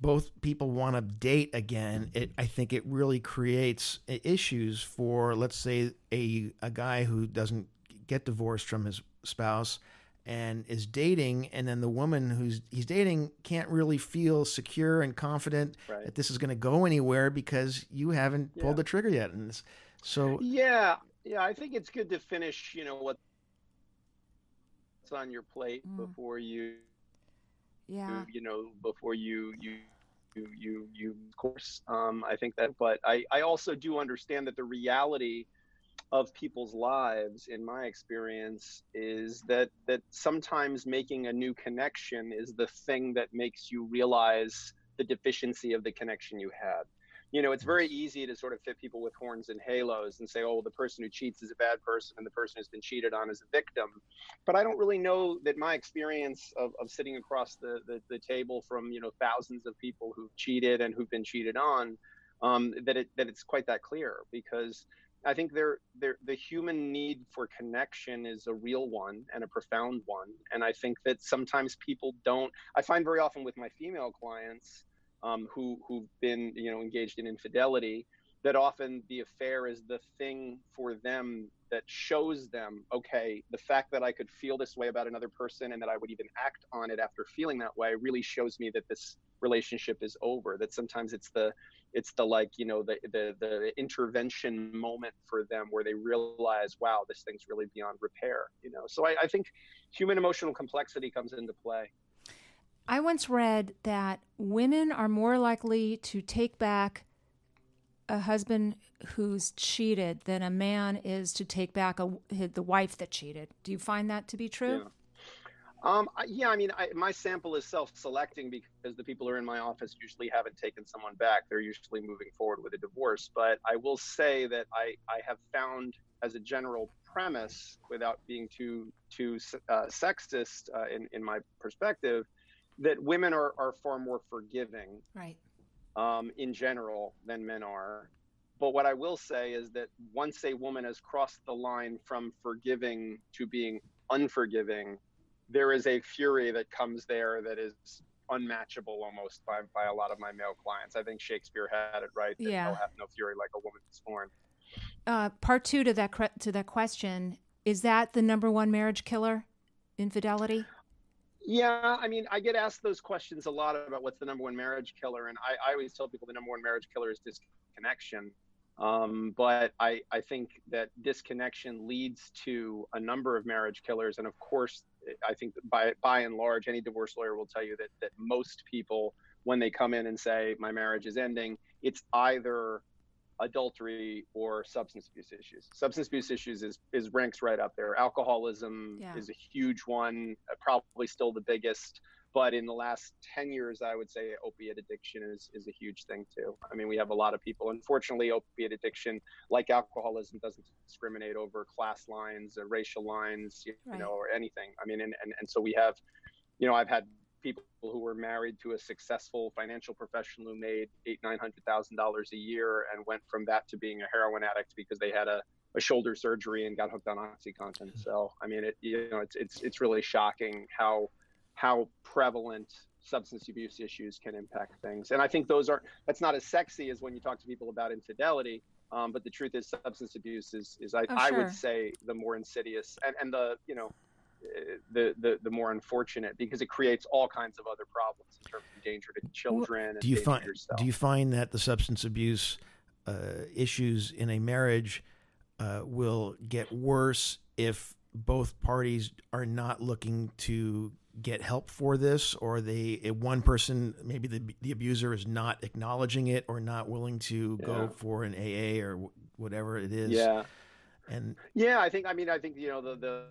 both people want to date again? It I think it really creates uh, issues for let's say a a guy who doesn't get divorced from his spouse and is dating and then the woman who's he's dating can't really feel secure and confident right. that this is going to go anywhere because you haven't yeah. pulled the trigger yet and so yeah yeah i think it's good to finish you know what's on your plate mm. before you yeah you, you know before you you you you, you of course um, i think that but i i also do understand that the reality of people's lives in my experience is that that sometimes making a new connection is the thing that makes you realize the deficiency of the connection you had. You know it's very easy to sort of fit people with horns and halos and say oh the person who cheats is a bad person and the person who's been cheated on is a victim. But i don't really know that my experience of, of sitting across the, the, the table from you know thousands of people who've cheated and who've been cheated on um, that it that it's quite that clear because I think there, there, the human need for connection is a real one and a profound one. And I think that sometimes people don't. I find very often with my female clients um, who who've been you know engaged in infidelity that often the affair is the thing for them that shows them, okay, the fact that I could feel this way about another person and that I would even act on it after feeling that way really shows me that this relationship is over. That sometimes it's the it's the like, you know, the the the intervention moment for them where they realize, wow, this thing's really beyond repair. You know. So I, I think human emotional complexity comes into play. I once read that women are more likely to take back a husband who's cheated than a man is to take back a, the wife that cheated. Do you find that to be true? Yeah. Um, yeah, I mean, I, my sample is self-selecting because the people who are in my office usually haven't taken someone back. They're usually moving forward with a divorce. But I will say that I, I have found, as a general premise, without being too too uh, sexist uh, in in my perspective, that women are are far more forgiving. Right um, in general than men are. But what I will say is that once a woman has crossed the line from forgiving to being unforgiving, there is a fury that comes there that is unmatchable almost by, by a lot of my male clients. I think Shakespeare had it right yeah. have no fury like a woman scorned. Uh, part two to that to that question is that the number one marriage killer, infidelity. Yeah, I mean, I get asked those questions a lot about what's the number one marriage killer, and I, I always tell people the number one marriage killer is disconnection. Um, but I, I think that disconnection leads to a number of marriage killers, and of course, I think by by and large, any divorce lawyer will tell you that that most people, when they come in and say my marriage is ending, it's either adultery or substance abuse issues. Substance abuse issues is, is ranks right up there. Alcoholism yeah. is a huge one, uh, probably still the biggest. But in the last 10 years, I would say opiate addiction is, is a huge thing too. I mean, we have a lot of people. Unfortunately, opiate addiction, like alcoholism, doesn't discriminate over class lines, or racial lines, you, right. you know, or anything. I mean, and, and, and so we have, you know, I've had people who were married to a successful financial professional who made eight nine hundred thousand dollars a year and went from that to being a heroin addict because they had a, a shoulder surgery and got hooked on oxycontin hmm. so i mean it you know it's it's it's really shocking how how prevalent substance abuse issues can impact things and i think those are that's not as sexy as when you talk to people about infidelity um, but the truth is substance abuse is is I, oh, I would say the more insidious and, and the you know the, the the more unfortunate because it creates all kinds of other problems in terms of danger to children. do you find do you find that the substance abuse uh, issues in a marriage uh, will get worse if both parties are not looking to get help for this, or they one person maybe the the abuser is not acknowledging it or not willing to yeah. go for an AA or whatever it is. Yeah. And yeah, I think I mean I think you know the the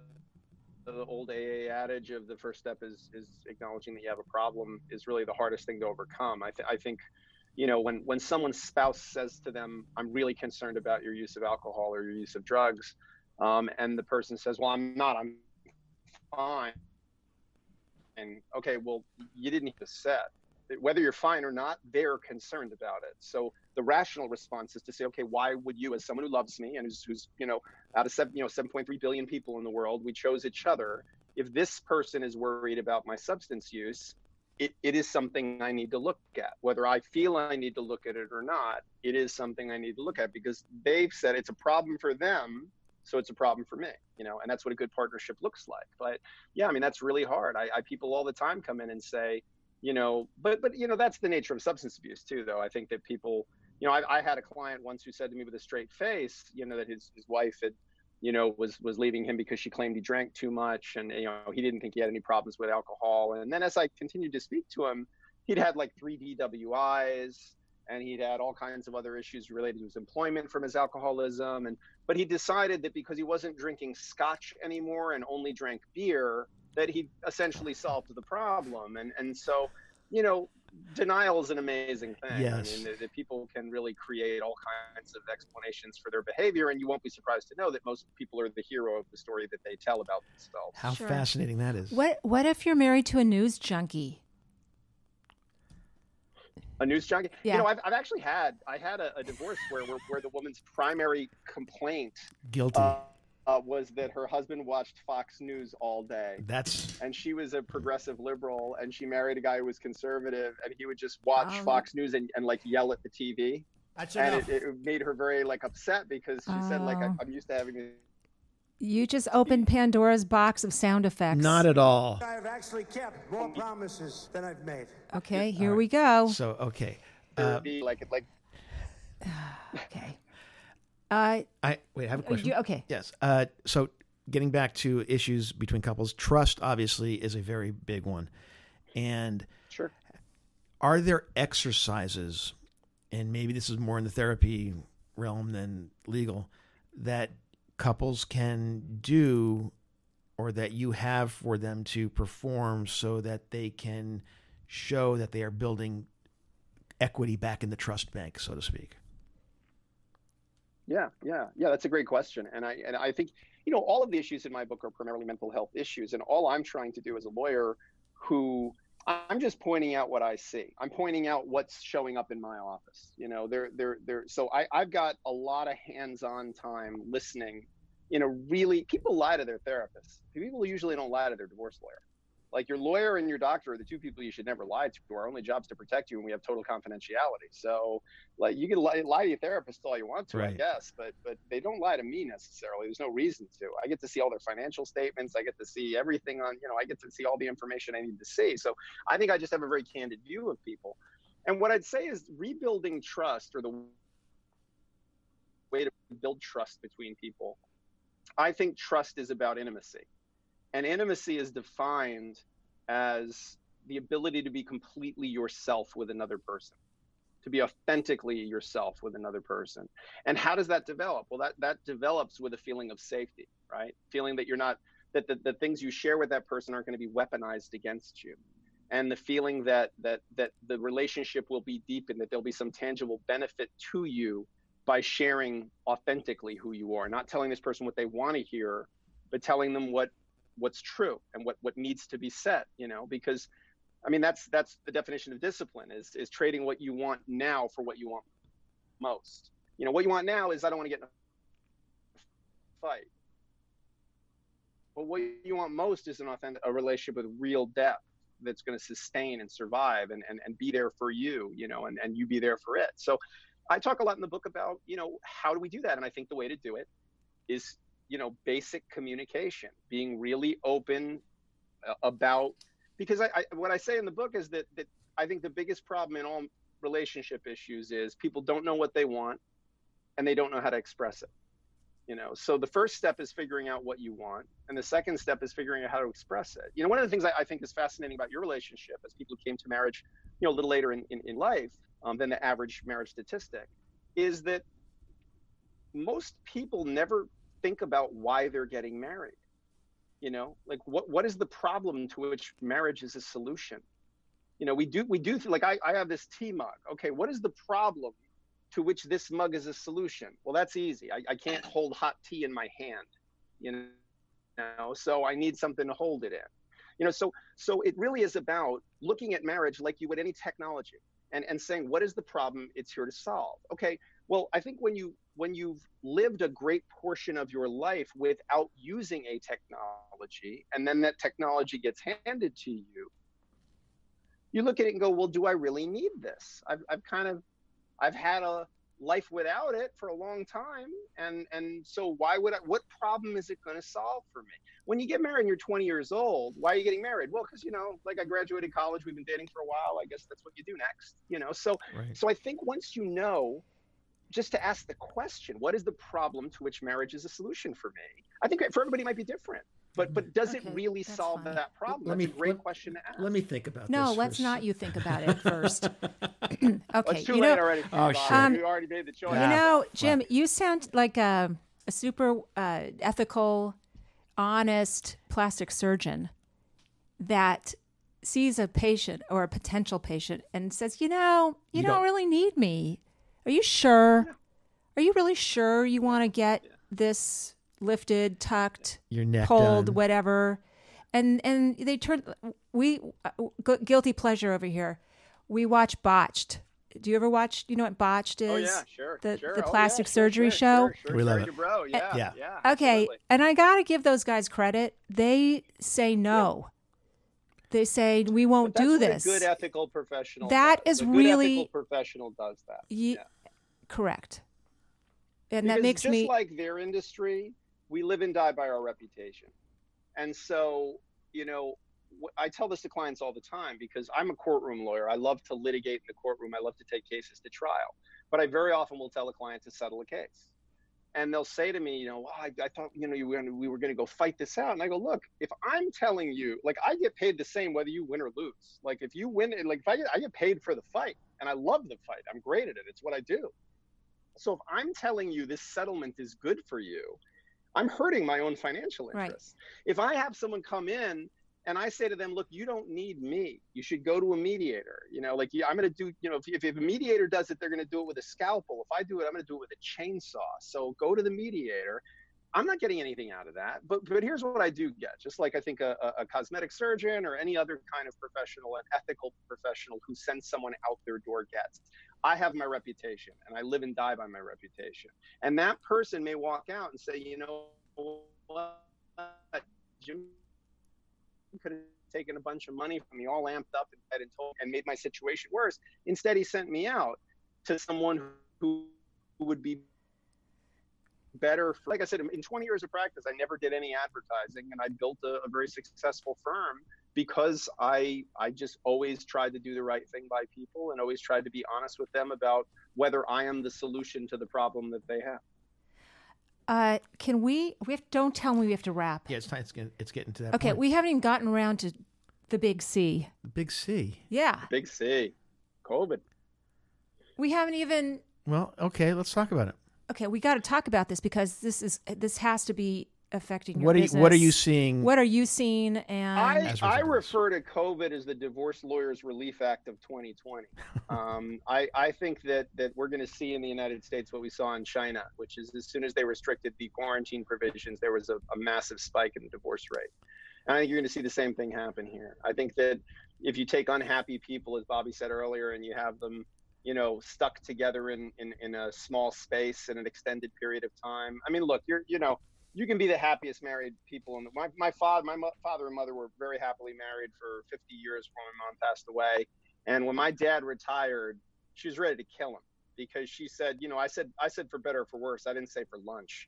the old AA adage of the first step is is acknowledging that you have a problem is really the hardest thing to overcome. I, th- I think, you know, when when someone's spouse says to them, "I'm really concerned about your use of alcohol or your use of drugs," um, and the person says, "Well, I'm not. I'm fine." And okay, well, you didn't the set whether you're fine or not, they're concerned about it. So the rational response is to say, okay, why would you, as someone who loves me and who's, who's you know, out of seven, you know, 7.3 billion people in the world, we chose each other. If this person is worried about my substance use, it, it is something I need to look at. Whether I feel I need to look at it or not, it is something I need to look at because they've said it's a problem for them, so it's a problem for me. You know, and that's what a good partnership looks like. But yeah, I mean that's really hard. I, I people all the time come in and say, you know, but but you know that's the nature of substance abuse too. Though I think that people, you know, I, I had a client once who said to me with a straight face, you know, that his his wife had, you know, was was leaving him because she claimed he drank too much, and you know he didn't think he had any problems with alcohol. And then as I continued to speak to him, he'd had like three DWIs and he'd had all kinds of other issues related to his employment from his alcoholism and but he decided that because he wasn't drinking scotch anymore and only drank beer that he essentially solved the problem. And and so, you know, denial is an amazing thing. Yes. I mean, that, that people can really create all kinds of explanations for their behavior, and you won't be surprised to know that most people are the hero of the story that they tell about themselves. How sure. fascinating that is. What What if you're married to a news junkie? A news junkie. Yeah. You know, I've, I've actually had I had a, a divorce where, where, where the woman's primary complaint guilty uh, uh, was that her husband watched Fox News all day. That's and she was a progressive liberal, and she married a guy who was conservative, and he would just watch um, Fox News and, and like yell at the TV. That's and enough. it, it made her very like upset because she said like Oh. I'm used to having. You just opened Pandora's box of sound effects. Not at all. I have actually kept more promises than I've made. Okay, here we go. So okay. Uh, be like like (sighs) Okay. Uh, I wait. I have a question. you, okay. Yes. Uh, so getting back to issues between couples, trust obviously is a very big one. And sure. are there exercises, and maybe this is more in the therapy realm than legal, that couples can do or that you have for them to perform so that they can show that they are building equity back in the trust bank, so to speak? Yeah, yeah, yeah. That's a great question, and I and I think you know all of the issues in my book are primarily mental health issues, and all I'm trying to do as a lawyer, who I'm just pointing out what I see. I'm pointing out what's showing up in my office. You know, there, there, there. So I I've got a lot of hands-on time listening. You know, really, people lie to their therapists. People usually don't lie to their divorce lawyer. Like your lawyer and your doctor are the two people you should never lie to. Our only job's to protect you, and we have total confidentiality. So like you can lie, lie to your therapist all you want to, I guess, but but they don't lie to me necessarily. There's no reason to. I get to see all their financial statements. I get to see everything on, you know, I get to see all the information I need to see. So I think I just have a very candid view of people. And what I'd say is rebuilding trust or the way to build trust between people. I think trust is about intimacy. And intimacy is defined as the ability to be completely yourself with another person to be authentically yourself with another person. And how does that develop? Well, that that develops with a feeling of safety, right? Feeling that you're not that the, the things you share with that person aren't going to be weaponized against you. And the feeling that that that the relationship will be deep and that there'll be some tangible benefit to you by sharing authentically who you are, not telling this person what they want to hear, but telling them what what's true and what what needs to be said, you know, because I mean, that's that's the definition of discipline is is trading what you want now for what you want most. You know, what you want now is I don't want to get in a fight. But what you want most is an authentic a relationship with real depth that's going to sustain and survive and, and, and be there for you, you know, and, and you be there for it. So I talk a lot in the book about, you know, how do we do that? And I think the way to do it is, you know, basic communication, being really open uh, about because I, I what I say in the book is that that I think the biggest problem in all relationship issues is people don't know what they want and they don't know how to express it. You know, so the first step is figuring out what you want, and the second step is figuring out how to express it. You know, one of the things I, I think is fascinating about your relationship as people who came to marriage, you know, a little later in, in, in life um, than the average marriage statistic, is that most people never think about why they're getting married. You know like what what is the problem to which marriage is a solution? You know we do we do like i, I have this tea mug. Okay what is the problem to which this mug is a solution? Well that's easy. I, I can't hold hot tea in my hand you know so i need something to hold it in. You know so so it really is about looking at marriage like you would any technology and and saying what is the problem it's here to solve? Okay well i think when you when you've lived a great portion of your life without using a technology and then that technology gets handed to you you look at it and go well do i really need this? I've, I've kind of i've had a life without it for a long time and and so why would i what problem is it going to solve for me? When you get married and you're 20 years old why are you getting married? Well because you know like i graduated college we've been dating for a while i guess that's what you do next you know? So Right. so i think once you know just to ask the question what is the problem to which marriage is a solution for me i think for everybody it might be different but but does Okay, it really solve fine. that problem Let that's me- a great let- question to ask Let me think about No, this. for let's not you think about it (laughs) first. (clears throat) okay. it's too you late know, already Oh, Bob. shit. Um, you already made the choice You know, Jim, you sound like a, a super uh, ethical, honest plastic surgeon that sees a patient or a potential patient and says, you know, you, You don't, don't- really need me. Are you sure? Are you really sure you want to get this lifted, tucked, Your neck pulled, done. whatever? And and they turn we uh, gu- guilty pleasure over here. We watch Botched. Do you ever watch? You know what Botched is? oh yeah sure the sure. the Oh, yeah, plastic surgery sure, show. sure, sure, We love it. bro yeah yeah. yeah Okay, absolutely. and I got to give those guys credit. They say no. They say we won't But that's do what this. A good ethical professional. That does. is a good really- ethical professional does that. Ye- yeah. Correct. And that Because makes just me like their industry, we live and die by our reputation. And so, you know, I tell this to clients all the time because I'm a courtroom lawyer. I love to litigate in the courtroom. I love to take cases to trial. But I very often will tell a client to settle a case. And they'll say to me, you know, well, I, I thought, you know, you were gonna, we were going to go fight this out. And I go, look, if I'm telling you, like, I get paid the same whether you win or lose. Like, if you win, like, if I get, I get paid for the fight, and I love the fight. I'm great at it. It's what I do. So if I'm telling you this settlement is good for you, I'm hurting my own financial Right. interests. If I have someone come in and I say to them, look, you don't need me. You should go to a mediator. You know, like yeah, I'm going to do, you know, if, if, if a mediator does it, they're going to do it with a scalpel. If I do it, I'm going to do it with a chainsaw. So go to the mediator. I'm not getting anything out of that. But but here's what I do get. Just like I think a, a, cosmetic surgeon or any other kind of professional, an ethical professional who sends someone out their door gets. I have my reputation and I live and die by my reputation. And that person may walk out and say, you know what, Jim could have taken a bunch of money from me, all amped up and, and told and made my situation worse. Instead, he sent me out to someone who, who would be better. For, like I said, in 20 years of practice, I never did any advertising, and I built a, a very successful firm because I I just always tried to do the right thing by people and always tried to be honest with them about whether I am the solution to the problem that they have. uh can we we have don't tell me we have to wrap. Yeah, it's time. It's getting, it's getting to that. Okay, point. we haven't even gotten around to the big C. The big C. Yeah. Big C, COVID. We haven't even Well, okay, let's talk about it. Okay, we got to talk about this because this is this has to be affecting your What are you, business. what are you seeing? What are you seeing and I, As a I result of this. refer to COVID as the Divorce Lawyers Relief Act of 2020. (laughs) um, I, I think that, that we're going to see in the United States what we saw in China, which is as soon as they restricted the quarantine provisions, there was a, a massive spike in the divorce rate. And I think you're going to see the same thing happen here. I think that if you take unhappy people, as Bobby said earlier, and you have them, you know, stuck together in, in, in a small space in an extended period of time. I mean, look, you're, you know, you can be the happiest married people in my, my father my mo- father and mother were very happily married for 50 years when my mom passed away and when my dad retired she was ready to kill him because she said you know i said i said for better or for worse i didn't say for lunch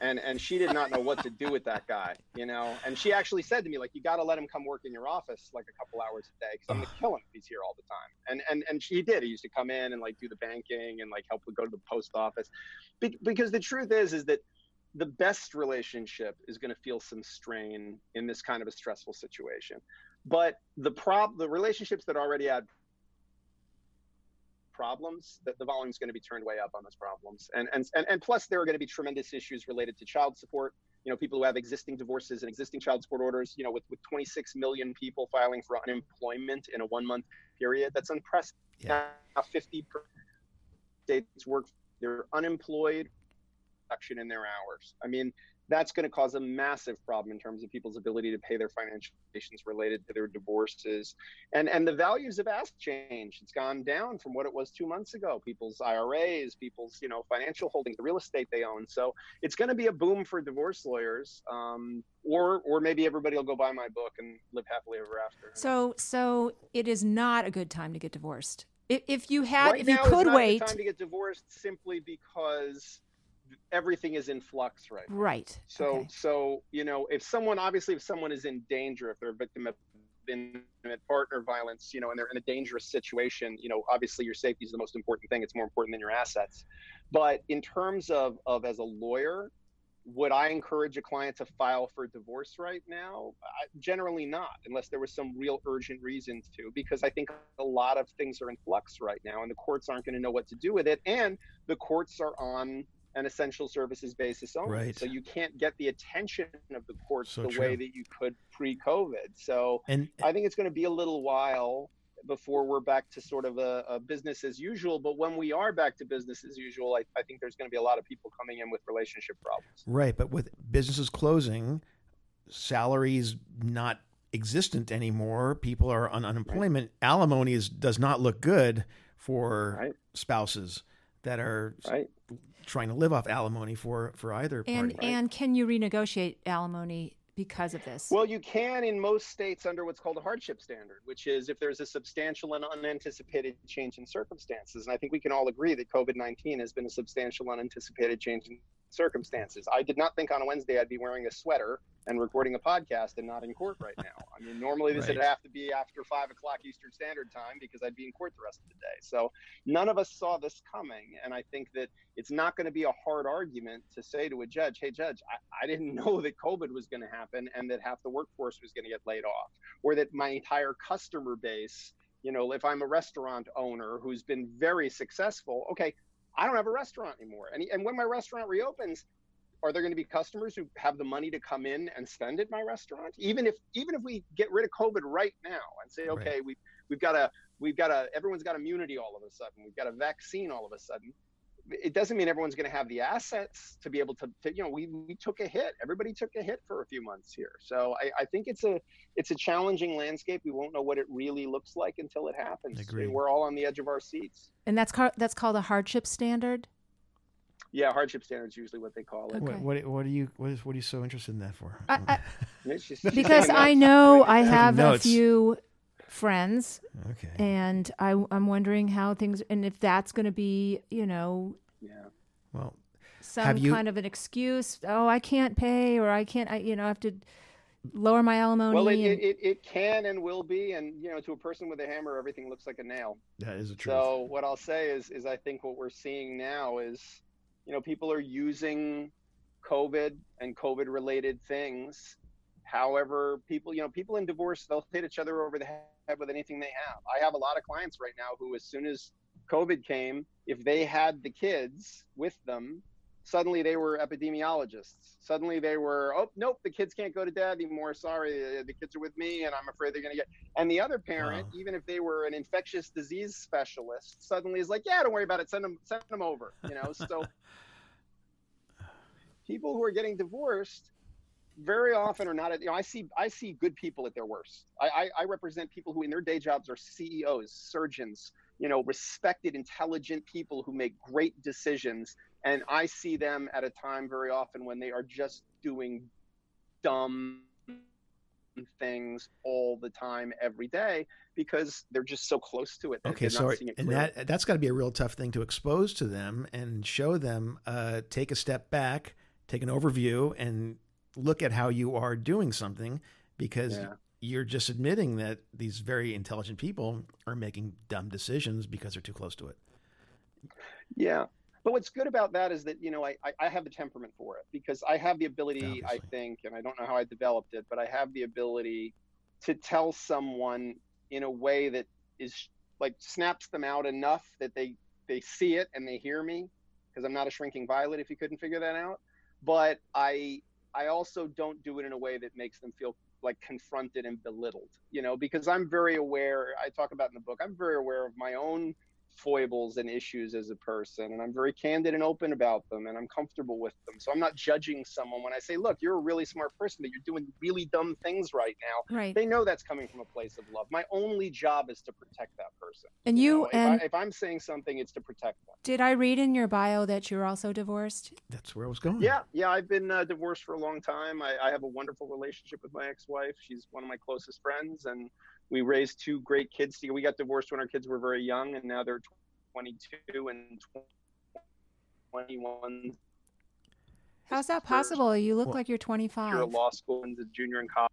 and and she did not know what to do with that guy you know? And she actually said to me like you got to let him come work in your office like a couple hours a day because i'm gonna kill him if he's here all the time. And and and she did. He used to come in and like do the banking and like help go to the post office. Be- because the truth is is that the best relationship is going to feel some strain in this kind of a stressful situation. But the prob the relationships that already had problems that the volume is going to be turned way up on those problems. And, and and and plus there are going to be tremendous issues related to child support. You know people who have existing divorces and existing child support orders you know with, with 26 million people filing for unemployment in a one month period that's unprecedented. Yeah. now 50 states work they're unemployed reduction in their hours. I mean that's going to cause a massive problem in terms of people's ability to pay their financial obligations related to their divorces. And and the values of assets changed. It's gone down from what it was two months ago. People's iras people's you know financial holdings the real estate they own. So it's going to be a boom for divorce lawyers um, or or maybe everybody will go buy my book and live happily ever after. So so it is not a good time to get divorced. If, if you had right if you could not wait time to get divorced simply because everything is in flux right now. right. So, okay. so you know, if someone obviously, if someone is in danger, if they're a victim of intimate partner violence, you know, and they're in a dangerous situation, you know, obviously your safety is the most important thing. It's more important than your assets. But in terms of of as a lawyer, would I encourage a client to file for divorce right now? I, generally not, unless there was some real urgent reason to, because I think a lot of things are in flux right now, and the courts aren't going to know what to do with it, and the courts are on an essential services basis only. Right. So you can't get the attention of the courts So the true. way that you could pre-COVID. So And I think it's going to be a little while before we're back to sort of a, a business as usual. But when we are back to business as usual, I, I think there's going to be a lot of people coming in with relationship problems. right, but with businesses closing, salaries not existent anymore. People are on unemployment. Alimony is, does not look good for Right. spouses that are Right. Trying to live off alimony for for either And party. and can you renegotiate alimony because of this? Well, you can in most states under what's called a hardship standard, which is if there's a substantial and unanticipated change in circumstances. And I think we can all agree that COVID 19 has been a substantial unanticipated change in circumstances. I did not think on a Wednesday I'd be wearing a sweater and recording a podcast and not in court right (laughs) now. I mean, normally this Right. would have to be after five o'clock Eastern Standard Time because I'd be in court the rest of the day. So none of us saw this coming. And I think that it's not going to be a hard argument to say to a judge, hey, judge, I, I didn't (laughs) know that COVID was going to happen and that half the workforce was going to get laid off, or that my entire customer base, you know, if I'm a restaurant owner who's been very successful, okay, I don't have a restaurant anymore. And, and when my restaurant reopens, are there going to be customers who have the money to come in and spend at my restaurant? Even if even if we get rid of COVID right now and say, Right. okay, we we've got a we've got a everyone's got immunity all of a sudden, we've got a vaccine all of a sudden. It doesn't mean everyone's going to have the assets to be able to, to you know, we, we took a hit. Everybody took a hit for a few months here. So I, I think it's a it's a challenging landscape. We won't know what it really looks like until it happens. Agree. We're all on the edge of our seats. and that's car- that's called a hardship standard. Yeah, hardship standards usually what they call it. Okay. What, what what are you what is what are you so interested in that for? I- I- It's just- she's because (laughs) I know I Taking have a few friends, okay. and I, I'm wondering how things and if that's going to be, you know, Yeah. Well, some Have you- kind of an excuse. Oh, I can't pay, or I can't. I, you know, I have to lower my alimony. Well, it, and- it, it, it can and will be, and you know, to a person with a hammer, everything looks like a nail. that is the truth. So what I'll say is, is I think what we're seeing now is, you know, people are using COVID and COVID-related things. However, people, you know, people in divorce, they'll hit each other over the head with anything they have. I have a lot of clients right now who, as soon as COVID came, if they had the kids with them, suddenly they were epidemiologists. Suddenly they were, oh, nope, the kids can't go to dad anymore. Sorry, uh, the kids are with me, and I'm afraid they're going to get. And the other parent, Wow. even if they were an infectious disease specialist, suddenly is like, yeah, don't worry about it. Send them, send them over. You know, so (laughs) people who are getting divorced very often are not at, you know, I see, I see good people at their worst. I, I, I represent people who in their day jobs are CEOs, surgeons, you know, respected, intelligent people who make great decisions. And I see them at a time very often when they are just doing dumb things all the time, every day, because they're just so close to it. Okay, so and that that's got to be a real tough thing to expose to them and show them. Uh, take a step back, take an overview, and look at how you are doing something because Yeah. you're just admitting that these very intelligent people are making dumb decisions because they're too close to it. Yeah. But what's good about that is that, you know, I, I- I have the temperament for it because I have the ability, I think, and I don't know how I developed it, but I have the ability to tell someone in a way that is like snaps them out enough that they, they see it and they hear me because I'm not a shrinking violet if you couldn't figure that out. But I, I also don't do it in a way that makes them feel like confronted and belittled, you know, because I'm very aware, I talk about in the book, I'm very aware of my own foibles and issues as a person and i'm very candid and open about them and i'm comfortable with them. So i'm not judging someone when i say look you're a really smart person but you're doing really dumb things right now. Right. they know that's coming from a place of love. My only job is to protect that person. And you know, if, and I, if i'm saying something it's to protect them. Did I read in your bio that you're also divorced? That's where I was going. yeah yeah i've been uh, divorced for a long time. I, I have a wonderful relationship with my ex-wife. She's one of my closest friends and we raised two great kids together. we got divorced when our kids were very young and now they're 22 and 21 How's that possible? You look Well- like you're 25. You're 25. a law school and a junior in college.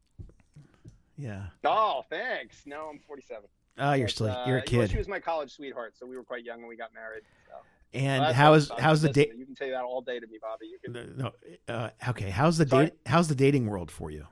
Yeah. Oh, thanks. No, I'm 47. Ah, you're But, still uh, you're a well, kid. she was my college sweetheart, so we were quite young when we got married. So. and That's how what- is how's the date? You can say that all day to me, Bobby. You can. No, uh, okay. How's the Sorry? date? How's the dating world for you?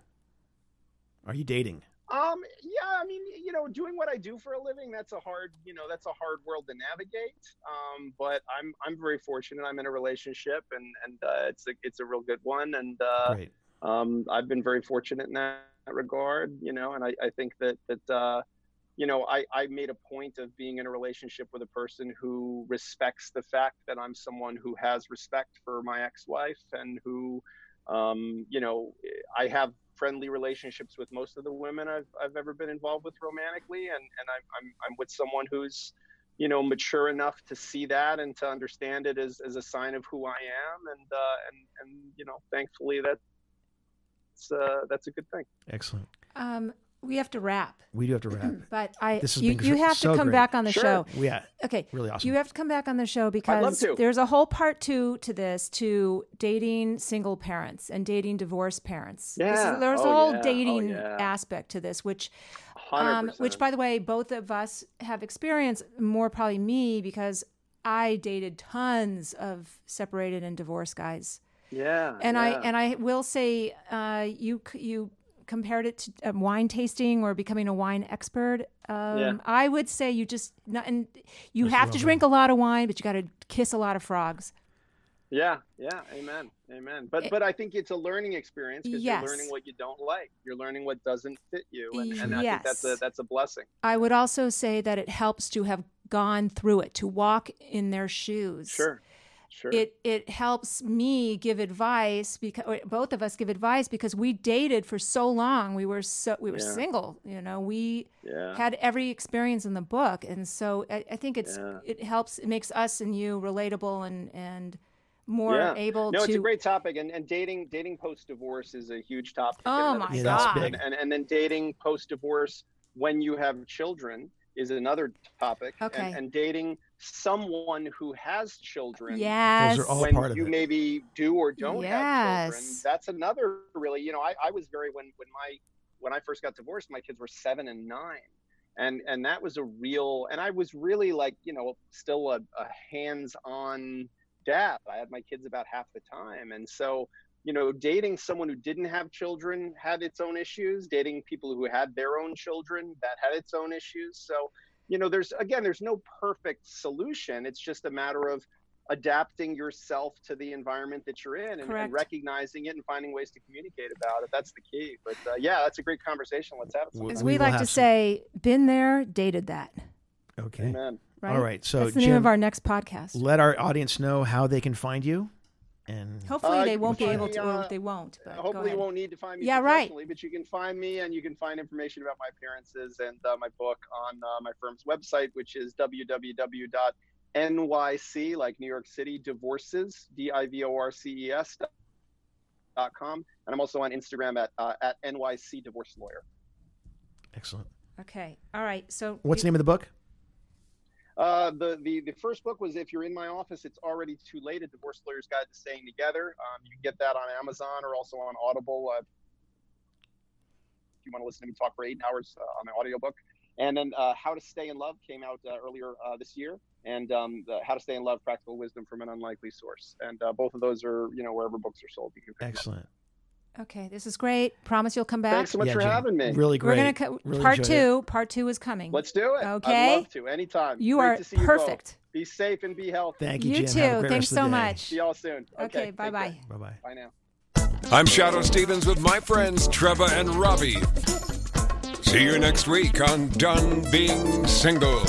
Are you dating? Um, yeah, I mean, you know, doing what I do for a living, that's a hard, you know, that's a hard world to navigate. Um, but I'm, I'm very fortunate. I'm in a relationship and, and, uh, it's a, it's a real good one. And, uh, Great. um, I've been very fortunate in that regard, you know, and I, I think that, that, uh, you know, I, I made a point of being in a relationship with a person who respects the fact that I'm someone who has respect for my ex-wife and who, um, you know, I have friendly relationships with most of the women I've, I've ever been involved with romantically. And, and I'm, I'm, I'm with someone who's, you know, mature enough to see that and to understand it as, as a sign of who I am. And, uh, and, and, you know, thankfully that's uh, that's a good thing. Excellent. Um, we have to wrap, We do have to wrap. (clears throat) but I This has you, been you so- have to come great. back on the Sure. show. Yeah. Okay. Really awesome. You have to come back on the show because there's a whole part two to this to dating single parents and dating divorced parents. This is- Yeah. there's a Oh, whole yeah. Oh, dating yeah. aspect to this, which, um, which by the way, both of us have experienced more probably me because I dated tons of separated and divorced guys. yeah, And I and I will say, uh, you you compared it to uh, wine tasting or becoming a wine expert. Um, Yeah. I would say you just not, and you That's have to well drink a lot of wine, but you got to kiss a lot of frogs. Yeah, yeah, amen, amen. But but I think it's a learning experience because Yes. you're learning what you don't like. You're learning what doesn't fit you, and, and I think that's a that's a blessing. I would also say that it helps to have gone through it, to walk in their shoes. Sure, sure. It it helps me give advice because both of us give advice because we dated for so long. We were so we were Yeah. single. You know, we yeah, had every experience in the book, and so I, I think it's Yeah. it helps. It makes us and you relatable and and more yeah. able no, to. it's a great topic, and, and dating dating post divorce is a huge topic. Oh and my Yeah. God. big. And, and and then dating post divorce when you have children is another topic. Okay. And, and dating someone who has children. yes. Those are all when part of you it. maybe do or don't have children that's another really you know I, I was very when when my when i first got divorced my kids were seven and nine and and that was a real and i was really like you know still a, a hands-on dad i had my kids about half the time and so you know dating someone who didn't have children had its own issues dating people who had their own children that had its own issues so you know there's again there's no perfect solution it's just a matter of adapting yourself to the environment that you're in and, and recognizing it and finding ways to communicate about it that's the key but uh, yeah that's a great conversation let's have it W- As we we, like to some- say, been there, dated that. Okay. Amen. Right. All right. So That's the Jim, name of our next podcast. let our audience know how they can find you. And Hopefully, Uh, they won't be able find to. uh, they won't. But hopefully you won't need to find me Yeah, right. but you can find me and you can find information about my appearances and uh, my book on uh, my firm's website, which is www.nyc, like New York City, divorces, D-I-V-O-R-C-E-S dot com. And I'm also on Instagram at, uh, at NYC Divorce Lawyer. excellent. Okay. All right. So What's the name of the book? Uh, the, the the first book was if you're in my office, it's already too late. A divorce lawyer's guide to staying together. Um, you can get that on Amazon or also on Audible. Uh, if you want to listen to me talk for eight hours uh, on my audiobook. And then uh, How to Stay in Love came out uh, earlier this year, and um, the How to Stay in Love: Practical Wisdom from an Unlikely Source. And both of those are you know wherever books are sold. You can pick them. Excellent. Okay. This is great. Promise you'll come back. Thanks so much Yeah, for Jim, having me. Really great. We're gonna co- Really part enjoyed it. two. Part two is coming. Let's do it. Okay. I'd love to anytime. you Great are to see you perfect. Be safe and be healthy. Thank you, You Jim. too. Have a great Thanks rest of the so much. See y'all soon. Okay. take Bye bye. Bye bye. Bye now. I'm Shadoe Stevens with my friends Trevor and Robbie. See you next week on Done Being Single.